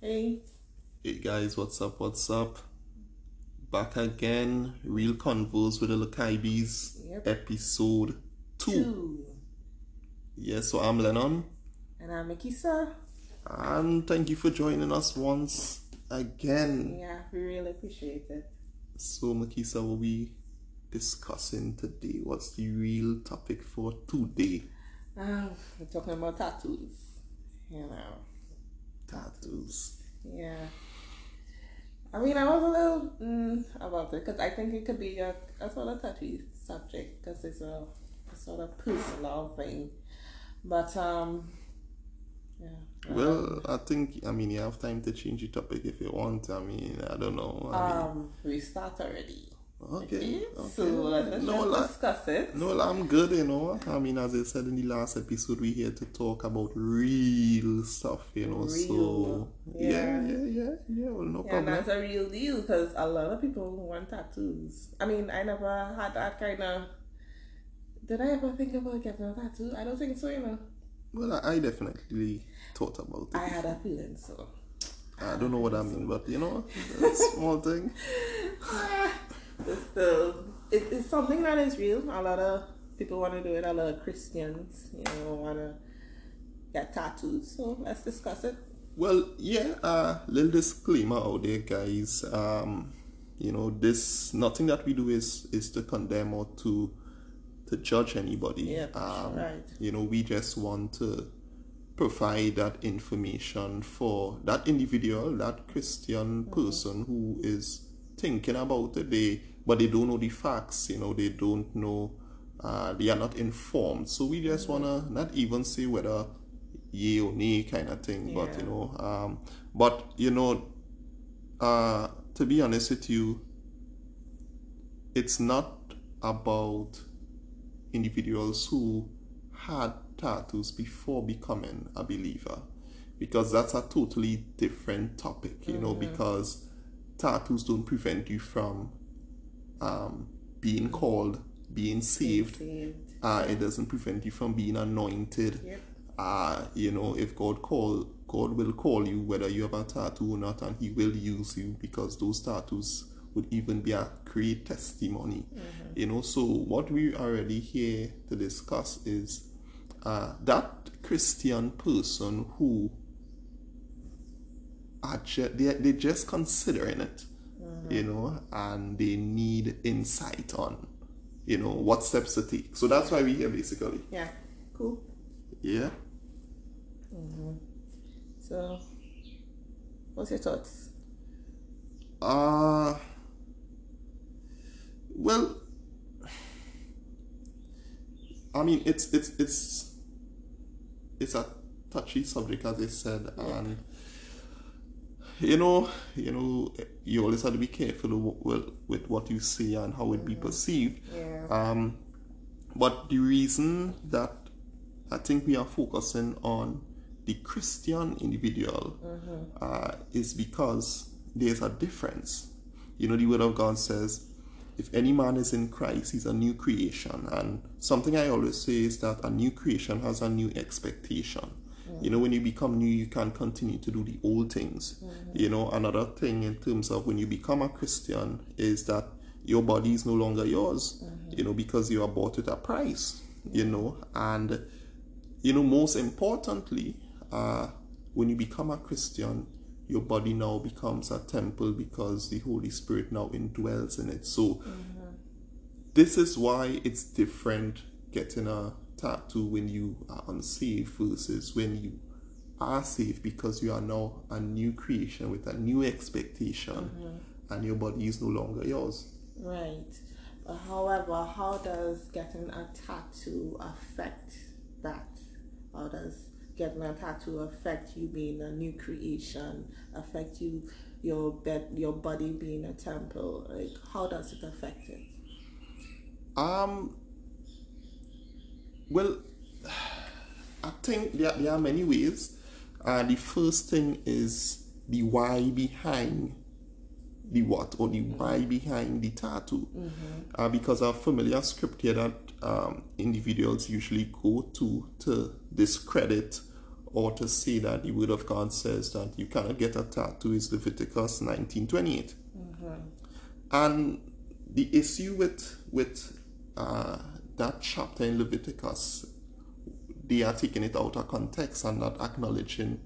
Hey. Hey guys, what's up? What's up? Back again, Real Convos with the Lakaibis, Yep. episode two. Two. Yes, so I'm Lennon, And I'm Akisa. and thank you for joining us once again. Yeah, we really appreciate it. So, Makisa, what we discussing today? What's the real topic for today? Um, we're talking about tattoos. You know. Tattoos. Yeah. I mean, I was a little mm, about it because I think it could be a, a sort of touchy subject because it's a, a sort of personal thing. But, um, yeah. Well, I think, I mean, you have time to change the topic if you want. I mean, I don't know. I mean, Um, we start already. Okay. okay. So let's No, just discuss it. No, I'm good, you know. I mean, as I said in the last episode, we're here to talk about real stuff, you know. So, Real, yeah, yeah. yeah, yeah, yeah. Well, no Yeah, problem. that's a real deal because a lot of people want tattoos. I mean, I never had that kind of. Did I ever think about getting a tattoo? I don't think so, you know. Well, I, I definitely thought about it. I had a feeling so. I don't know what I mean, but you know, it's a small thing. It's it, it's something that is real. A lot of people want to do it. A lot of Christians, you know, want to get tattoos. So let's discuss it. Well, yeah, uh, little disclaimer out there, guys. Um, you know, this nothing that we do is is to condemn or to to judge anybody. Yeah, um, right. You know, we just want to provide that information for that individual, that Christian Mm-hmm. person who is thinking about it. They but they don't know the facts. You know, they don't know. Uh, they are not informed. So we just Mm-hmm. wanna not even say whether yay or nay kind of thing. But you know, um, but you know, uh, to be honest with you, it's not about individuals who had tattoos before becoming a believer because that's a totally different topic you know because tattoos don't prevent you from um, being called being saved Saved. uh, it doesn't prevent you from being anointed Yep. uh, you know if god call god will call you whether you have a tattoo or not and he will use you because those tattoos would even be a great testimony you know so what we are really here to discuss is uh, that christian person who are ju- they, they're just considering it you know and they need insight on you know what steps to take so that's why we're here basically Yeah. Cool. yeah So, what's your thoughts? Uh well I mean it's it's it's it's a touchy subject as I said and you know you know you always have to be careful with, with what you say and how it be perceived Yeah. um but the reason that I think we are focusing on the Christian individual uh, is because there's a difference. You know, the Word of God says, if any man is in Christ, he's a new creation. And something I always say is that a new creation has a new expectation. You know, when you become new, you can't continue to do the old things. Mm. You know, another thing in terms of when you become a Christian is that your body is no longer yours, mm-hmm. you know, because you are bought at a price, you know, and you know, most importantly, uh, when you become a Christian, your body now becomes a temple because the Holy Spirit now indwells in it. So, mm-hmm. this is why it's different getting a tattoo when you are unsaved versus when you are saved because you are now a new creation with a new expectation and your body is no longer yours. Right. But however, how does getting a tattoo affect that? How does getting a tattoo affect you being a new creation? Affect you your bed your body being a temple? Like how does it affect it? Um. Well, I think there, there are many ways. Uh, the first thing is the why behind the what or the why behind the tattoo. Uh, because a familiar scripture that um, individuals usually go to to discredit or to say that the word of God says that you cannot get a tattoo is Leviticus 19:28. And the issue with with uh, that chapter in Leviticus, they are taking it out of context and not acknowledging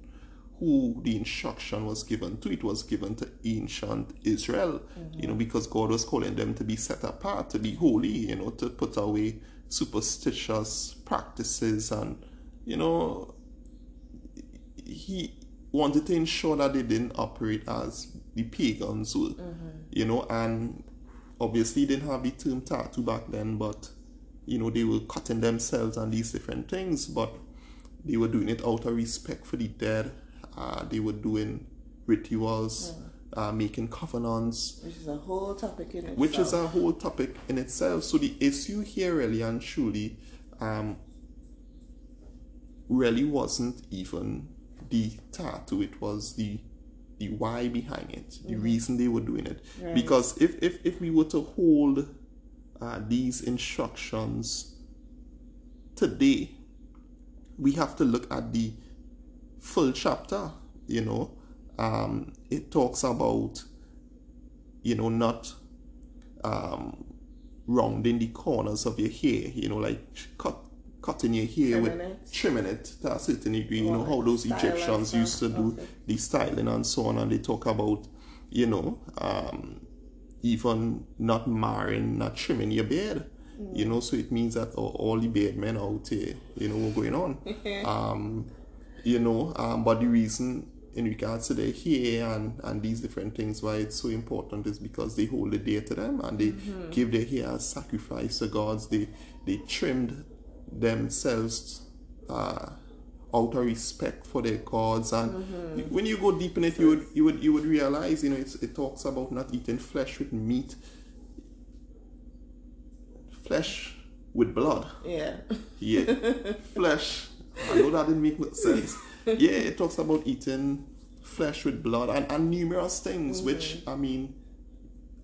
who the instruction was given to. It was given to ancient Israel, you know, mm-hmm. because God was calling them to be set apart, to be holy, you know, to put away superstitious practices and, you know, he wanted to ensure that they didn't operate as the pagans would, mm-hmm. you know, and obviously didn't have the term tattoo back then, but you know, they were cutting themselves and these different things, but they were doing it out of respect for the dead. Uh, they were doing rituals, uh, making covenants, Which is a whole topic in itself. which is a whole topic in itself. So the issue here really and truly um, really wasn't even the tattoo, it was the the why behind it, the reason they were doing it. Right. Because if, if, if we were to hold uh, these instructions today, we have to look at the full chapter, you know. Um, it talks about, you know, not um, rounding the corners of your hair, you know, like cut cutting your hair Trimming with it. trimming it to a certain degree. You know how those Egyptians used to do Okay. the styling and so on, and they talk about, you know, um, even not marring, not trimming your beard. Mm. You know, so it means that all, all the beard men out here, you know, what's going on. um, you know, um, but the reason in regards to their hair and, and these different things why it's so important is because they hold the dear to them and they give their hair as sacrifice to gods. They they trimmed themselves uh, out of respect for their gods. And mm-hmm. when you go deep in it you would you would you would realize you know it's, it talks about not eating flesh with meat. Flesh with blood. Yeah. yeah. Flesh. I know that didn't make much sense. Yeah it talks about eating flesh with blood and, and numerous things mm-hmm. which i mean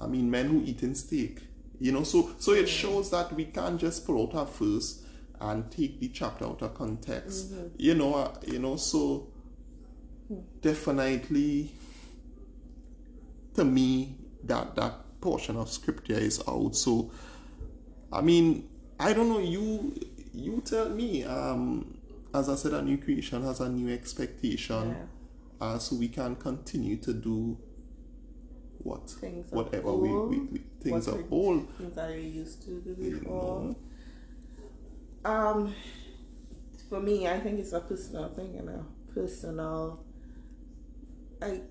i mean men who eat in steak you know. So so it mm-hmm. shows that we can't just pull out our verse and take the chapter out of context you know uh, you know so definitely to me that that portion of scripture is out so i mean i don't know you you tell me um as i said a new creation has a new expectation Yeah. uh, so we can continue to do what Things whatever we, we, we things what we- old Things that we used to do you before. know Um, for me, I think it's a personal thing and a personal, like,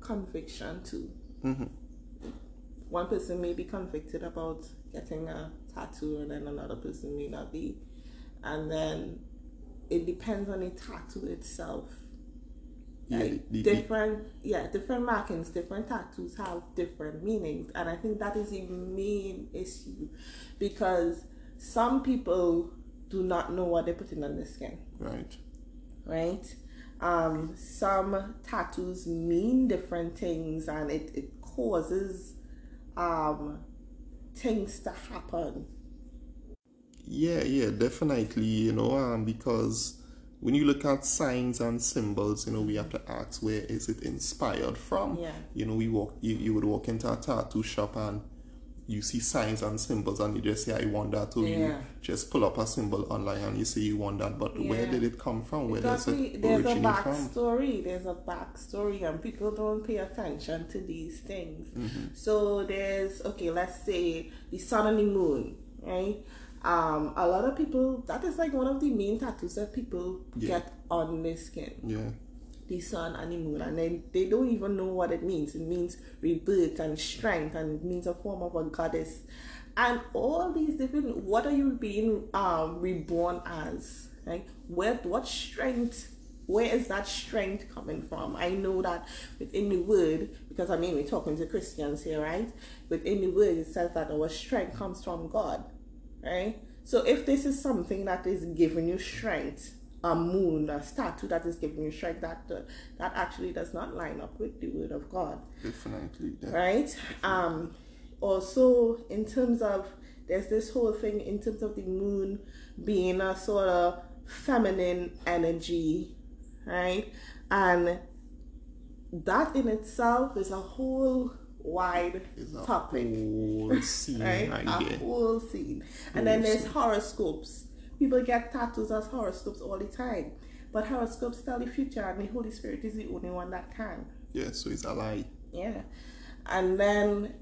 conviction too. Mhm. One person may be convicted about getting a tattoo, and then another person may not be, and then it depends on the tattoo itself. yeah Like, the- the- different yeah different markings different tattoos have different meanings and i think that is the main issue because some people do not know what they're putting on their skin right right um some tattoos mean different things and it, it causes um things to happen Yeah, yeah, definitely. You know, um, because when you look at signs and symbols, you know, we have to ask where is it inspired from. Yeah. You know, we walk. You, you would walk into a tattoo shop and you see signs and symbols, and you just say, "I want that," or you just pull up a symbol online and you say you want that. But where did it come from? Where does it there's a originate from? backstory. There's a backstory, and people don't pay attention to these things. Mm-hmm. So there's okay. Let's say the sun and the moon, right? Um, a lot of people that is like one of the main tattoos that people Yeah. get on their skin. Yeah, The sun and the moon, and then they don't even know what it means. It means rebirth and strength, and it means a form of a goddess, and all these different. What are you being um, reborn as? Right? Where what strength? Where is that strength coming from? I know that within the word, because I mean we're talking to Christians here, right? Within the word, it says that our strength comes from God, right? So if this is something that is giving you strength, a moon, a statue that is giving you strength, that uh, that actually does not line up with the word of God definitely. Right? Um, also, in terms of there's this whole thing in terms of the moon being a sort of feminine energy, right? And that in itself is a whole wide a topic, whole scene right? right a whole scene. And then there's horoscopes. People get tattoos as horoscopes all the time. But horoscopes tell the future, and the Holy Spirit is the only one that can. Yeah, so it's a lie. Yeah. And then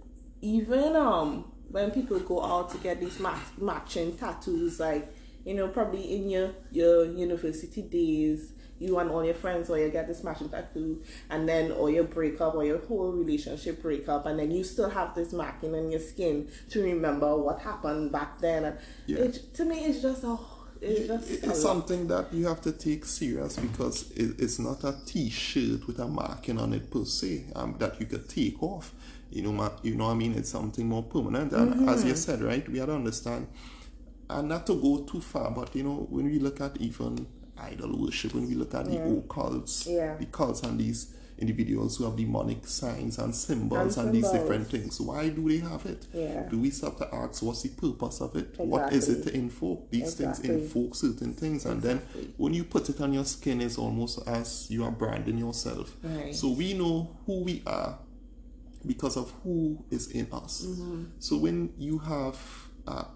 even um when people go out to get these match, matching tattoos, like you know, probably in your your university days, you and all your friends, or you get this matching tattoo, and then or your breakup or your whole relationship breakup, and then you still have this marking on your skin to remember what happened back then. And Yeah. it, to me, it's just a it's just a It's lot. something that you have to take serious because it, it's not a T-shirt with a marking on it per se um, that you could take off. You know, ma- you know what I mean. It's something more permanent, and as Mm-hmm. you said, right, we have to understand, and not to go too far, but you know, when we look at even idol worship, when we look at the occults, Yeah. the cults and these individuals who have demonic signs and symbols and, And these different things, why do they have it? Yeah. Do we start to ask what's the purpose of it? What is it to Exactly. invoke? These things Exactly. invoke certain things, and then when you put it on your skin, it's almost as you are branding yourself. Right. So we know who we are because of who is in us. Mm-hmm. So when you have a,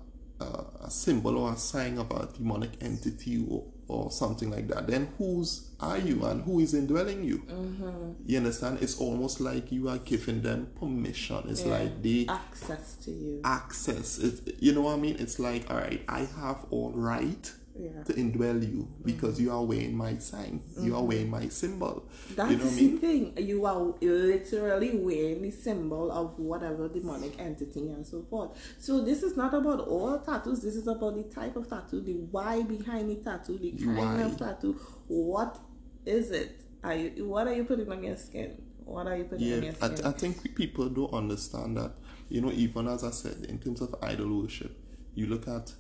a, a symbol or a sign of a demonic entity or, or something like that, then whose are you and who is indwelling you? Mm-hmm. You understand? It's almost like you are giving them permission. It's Yeah. like they access to you. access it you know what i mean it's like all right i have all right Yeah. to indwell you because mm. you are wearing my sign you are mm-hmm. wearing my symbol That's you know what i mean thing. You are literally wearing the symbol of whatever demonic entity and so forth. So this is not about all tattoos. This is about the type of tattoo, the why behind the tattoo, the kind why. of tattoo. What is it? Are you, what are you putting on your skin? What are you putting on your I, skin? I think people don't understand that you know even as i said in terms of idol worship you look at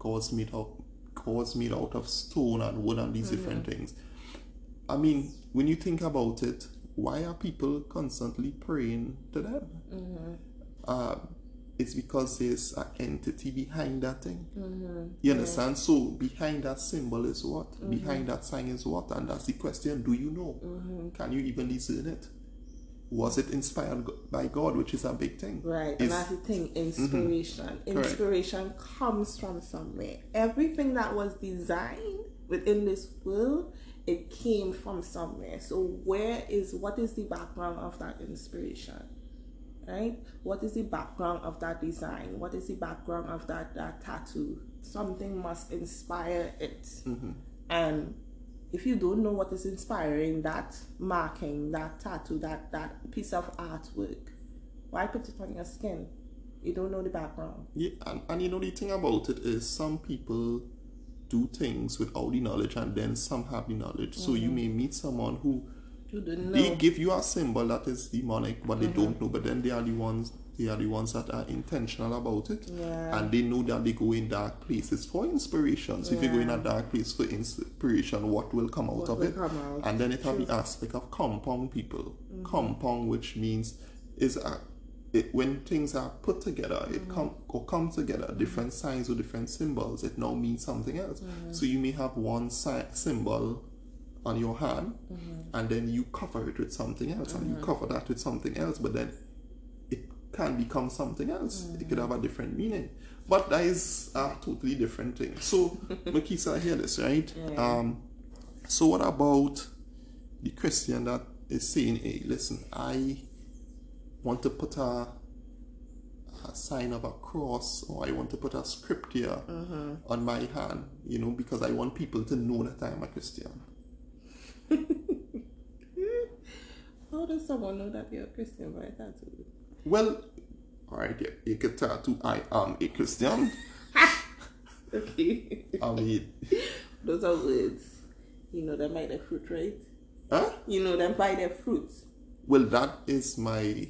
gods made out gods made out of stone and wood and these mm-hmm. different things i mean when you think about it why are people constantly praying to them mm-hmm. uh, it's because there's an entity behind that thing. Mm-hmm. You understand? So behind that symbol is what? Behind that sign is what? And that's the question: Do you know? Can you even discern it? Was it inspired by God, which is a big thing? Right, and that's the thing inspiration. Mm-hmm. Inspiration comes from somewhere. Everything that was designed within this world, it came from somewhere. So, where is what is the background of that inspiration? Right? What is the background of that design? What is the background of that, that tattoo? Something must inspire it. Mm-hmm. And if you don't know what is inspiring that marking, that tattoo, that, that piece of artwork, why put it on your skin? You don't know the background. Yeah, and, and you know the thing about it is some people do things without the knowledge, and then some have the knowledge. So you mm-hmm. may meet someone who You didn't they give you a symbol that is demonic, but they mm-hmm. don't know. But then they are the ones they are the ones that are intentional about it, Yeah. and they know that they go in dark places for inspiration. So if you go in a dark place for inspiration, what will come out What of it? out. And then it have the aspect of compound people. Mm-hmm. Compound, which means is a it, when things are put together, it Mm-hmm. come or come together, different signs or different symbols, it now means something else. Mm-hmm. So you may have one si- symbol on your hand, Mm-hmm. and then you cover it with something else, and you cover that with something else, but then can become something else. It could have a different meaning. But that is a totally different thing. So, Makisa, hear this, right? Um, so, what about the Christian that is saying, hey, listen, I want to put a, a sign of a cross or I want to put a scripture on my hand, you know, because I want people to know that I am a Christian. How does someone know that you're a Christian by a tattoo? Well, all right, yeah, you could tattoo, I am a Christian. Okay. I mean, Those are words. You know them by their fruit, right? huh? You know them by their fruits. Well, that is my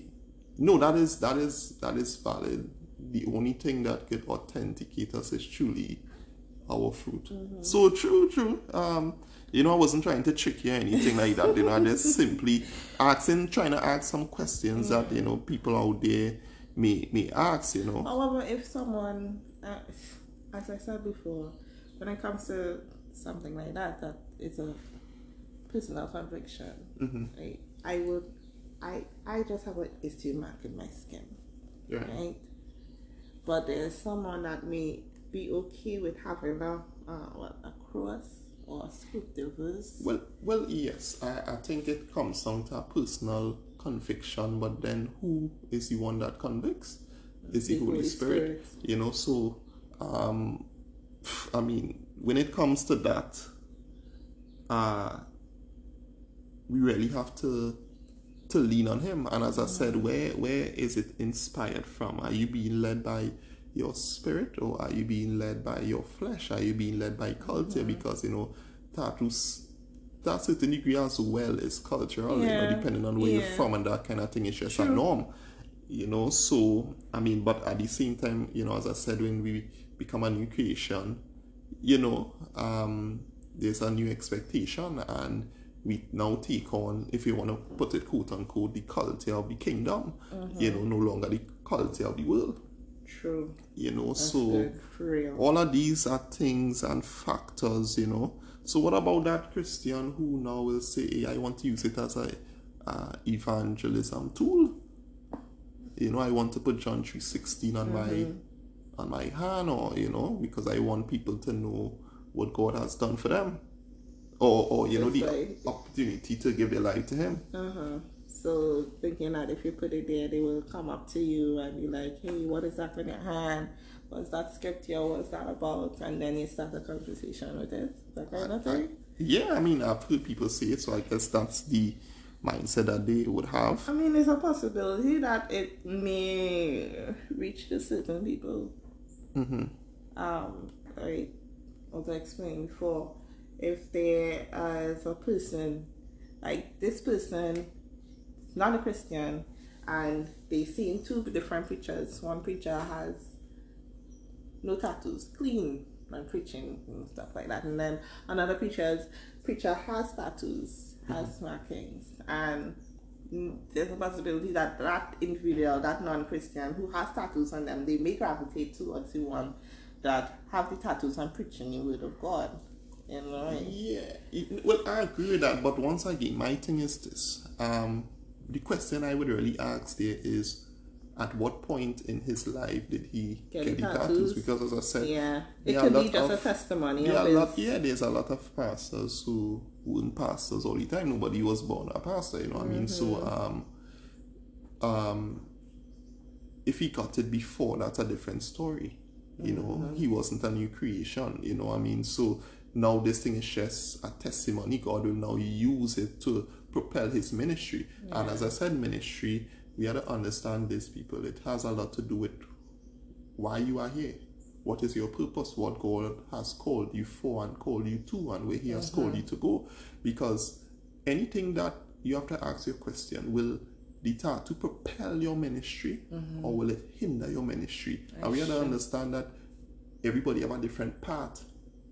no. That is that is that is valid. The only thing that could authenticate us is truly our fruit. So true, true. Um, you know, I wasn't trying to trick you or anything like that. You know, I just simply asking, trying to ask some questions that you know people out there may may ask. You know, However, if someone, uh, as I said before, when it comes to something like that, that it's a personal conviction. Mm-hmm. Right? I would, I, I just have an issue mark in my skin, Yeah. right? But there's someone that may be okay with having a, uh, what, a cross or a scriptures. Well, well, yes. I, I think it comes down to a personal conviction, but then who is the one that convicts? Is the, Holy, Spirit. You know, so um, I mean, when it comes to that, uh, we really have to to lean on Him. And as I said, where where is it inspired from? Are you being led by your spirit, or are you being led by your flesh? Are you being led by culture? Because you know, tattoos to a certain degree as well is cultural, you know, depending on where you're from and that kind of thing. It's just a norm, you know. So, I mean, but at the same time, you know, as I said, when we become a new creation, you know, um, there's a new expectation, and we now take on, if you want to put it quote unquote, the culture of the kingdom, you know, no longer the culture of the world, True. you know. That's so, all of these are things and factors, you know. So what about that Christian who now will say, hey, I want to use it as a uh, evangelism tool? You know, I want to put John three sixteen on my on my hand, or you know, because I want people to know what God has done for them, or or you know, the opportunity to give their life to Him. Uh-huh. So thinking that if you put it there, they will come up to you and be like, "Hey, what is that in your hand? What's that scripture? What's that about?" And then you start a conversation with it. That kind of thing. Yeah, I mean, I've heard people say it, so I guess that's the mindset that they would have. I mean, it's a possibility that it may reach to certain people. hmm Um, like as I explained before, if there is a person, like this person, not a Christian, and they seen two different preachers. One preacher has no tattoos, clean and preaching and stuff like that, and then another preacher's preacher has tattoos, has markings, and there's a possibility that that individual, that non-Christian who has tattoos on them, they may gravitate towards the one that have the tattoos and preaching the word of God. You know. Yeah, it- well, I agree with that, but once again, my thing is this. Um, the question I would really ask there is, at what point in his life did he Get get, the tattoos? tattoos? Because as I said, Yeah, it could be just a testimony yeah, his. lot, yeah, there's a lot of pastors who weren't pastors all the time. Nobody was born a pastor, you know what I mean? So, Mm-hmm. um, um, if he got it before, that's a different story. You know, Mm-hmm. he wasn't a new creation, you know what I mean? So now this thing is just a testimony. God will now use it to propel his ministry. And as I said, ministry, we have to understand these people. It has a lot to do with why you are here. What is your purpose? What God has called you for and called you to, and where He has called uh-huh. you to go. Because anything that you have to ask your question will deter to propel your ministry mm-hmm. or will it hinder your ministry? and we have to understand that everybody have a different path.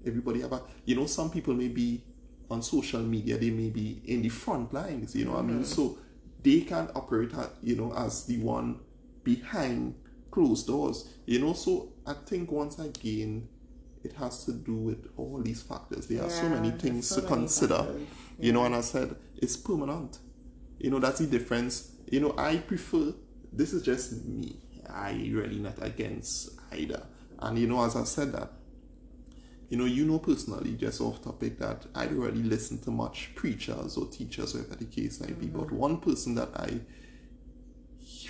Everybody have a you know, some people may be on social media, they may be in the front lines, you know what I mean? Mm. So they can operate at, you know, as the one behind closed doors. You know, so I think once again it has to do with all these factors. There are so many things so to many consider. factors. You know, and I said it's permanent. You know, that's the difference. You know, I prefer this is just me. I really not against either. And you know, as I said that, you know, you know personally, just off topic, that I don't really listen to much preachers or teachers, whatever the case might be. Mm-hmm. But one person that I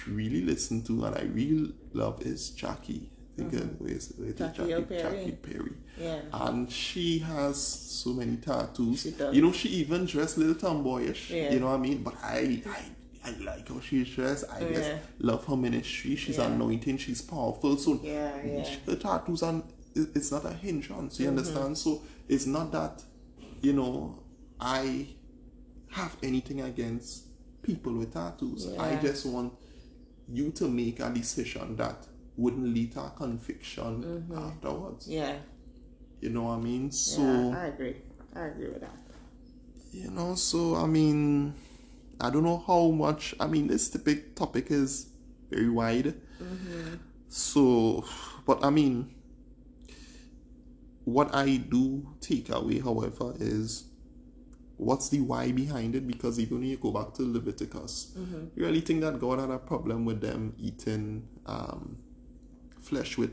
really listen to and I really love is Jackie. I think uh, where's, where's Mm-hmm. Jackie Jackie, Perry. Jackie Perry. Yeah. And she has so many tattoos. She does. You know, she even dressed a little tomboyish. Yeah. You know what I mean? But I, I, I like how she's dressed. I Yeah. just love her ministry. She's Yeah. anointing. She's powerful. So Yeah, yeah. the tattoos and it's not a hindrance. You Mm-hmm. understand? So it's not that you know I have anything against people with tattoos. I just want you to make a decision that wouldn't lead to a conviction Mm-hmm. afterwards. Yeah. You know what I mean? So yeah, I agree. I agree with that. you know, so I mean, I don't know how much. I mean, this topic topic is very wide. So, but I mean, what I do take away, however, is what's the why behind it? Because even when you go back to Leviticus, Mm-hmm. you really think that God had a problem with them eating um, flesh with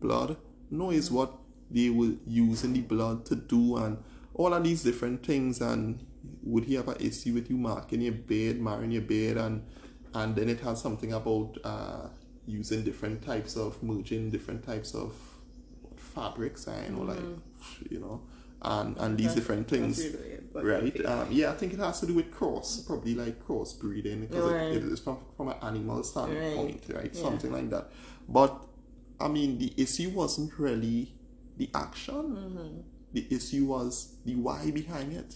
blood? No, is what they were using the blood to do and all of these different things. And would he have an issue with you marking your bed, marrying your bed, and and then it has something about uh, using different types of merging different types of fabrics and or like you know and and these different things. really right? um, yeah i think it has to do with cross probably like cross breeding because Right. it, it is from, from an animal standpoint right, Yeah. something like that. But i mean the issue wasn't really the action. Mm-hmm. the issue was the why behind it.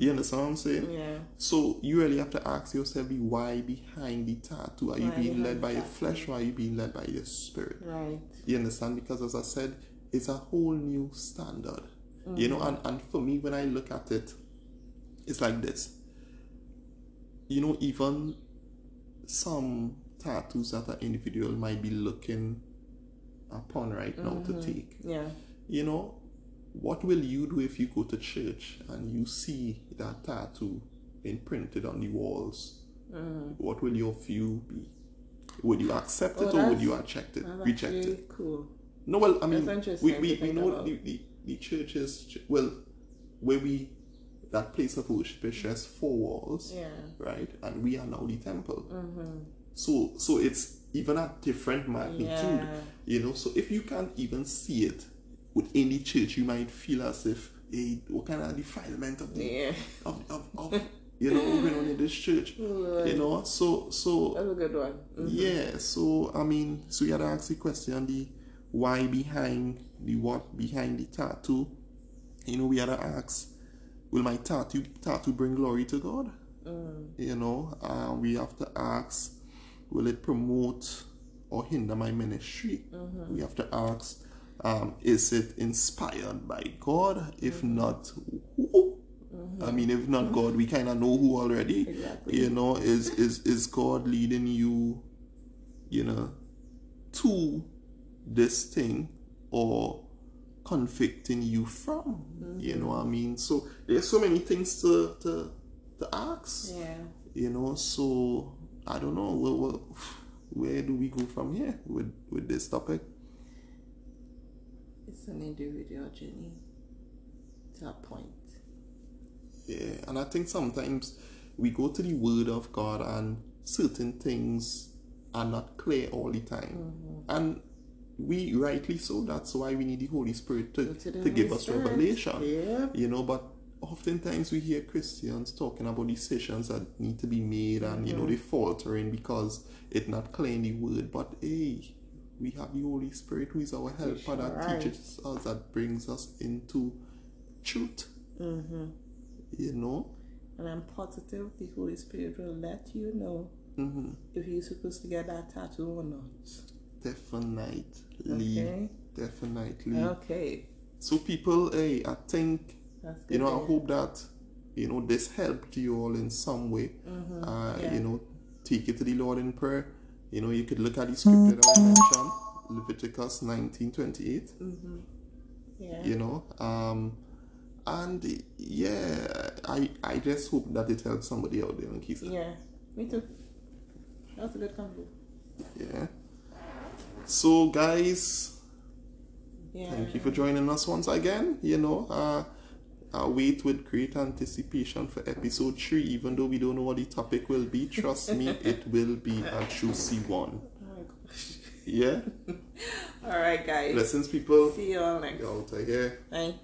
You understand what i'm saying? Yeah. so you really have to ask yourself the why behind the tattoo. Are you being led by your flesh or are you being led by your spirit? Right. you understand? Because as I said, it's a whole new standard. You know, and, and for me, when I look at it, it's like this. You know, even some tattoos that an individual might be looking upon right now to mm-hmm. take. Yeah. You know, what will you do if you go to church and you see that tattoo imprinted on the walls? Mm-hmm. What will your view be? Would you accept Oh, it or would you reject it? Reject it? cool. No, well, I mean, we, we, we know the, the, the churches, well, where we, that place of worship is just four walls, Yeah. right? And we are now the temple. Mm-hmm. So, so it's even a different magnitude, Yeah. you know? So if you can't even see it within the church, you might feel as if, hey, what kind of defilement of the, Yeah. of, of, of, you know, going on in this church, you know? So, so, That's a good one. Mm. yeah, so I mean, so you had to ask the question the why behind the what behind the tattoo. You know, we had to ask, will my tattoo tattoo bring glory to God? You know, uh, we have to ask, will it promote or hinder my ministry? We have to ask, um, is it inspired by God? If not, who? I mean, if not God, we kind of know who already. Exactly. You know, is is is God leading you, you know, to this thing or convicting you from? You mm-hmm. know what I mean? So there's so many things to to to ask. Yeah. You know, so I don't know where, where, where do we go from here with with this topic? It's an individual journey to a point. Yeah, and I think sometimes we go to the Word of God and certain things are not clear all the time. Mm-hmm. And we rightly so, that's why we need the Holy Spirit to, to to give us revelation. Yeah. You know, but oftentimes we hear Christians talking about decisions that need to be made and you know they faltering because it's not clear in the word. But hey, we have the Holy Spirit who is our helper that right. teaches us, that brings us into truth. Mm-hmm. You know? And I'm positive the Holy Spirit will let you know Mm-hmm. if you're supposed to get that tattoo or not. Definitely. Okay. Definitely. Okay. So people, hey, I think you know, I hope that you know this helped you all in some way. Uh, Mm-hmm. yeah. You know, take it to the Lord in prayer. You know, you could look at the scripture that I mentioned, Leviticus nineteen twenty eight. Mm-hmm. Yeah. You know, um, and yeah, I I just hope that it helps somebody out there in case. Yeah. Me too. That's a good combo. Yeah. So guys, Yeah. Thank you for joining us once again. You know, uh, I wait with great anticipation for episode three, even though we don't know what the topic will be. Trust me, it will be a juicy one. Oh. Yeah? All right, guys. Blessings, people. See you all next. Out here. Bye.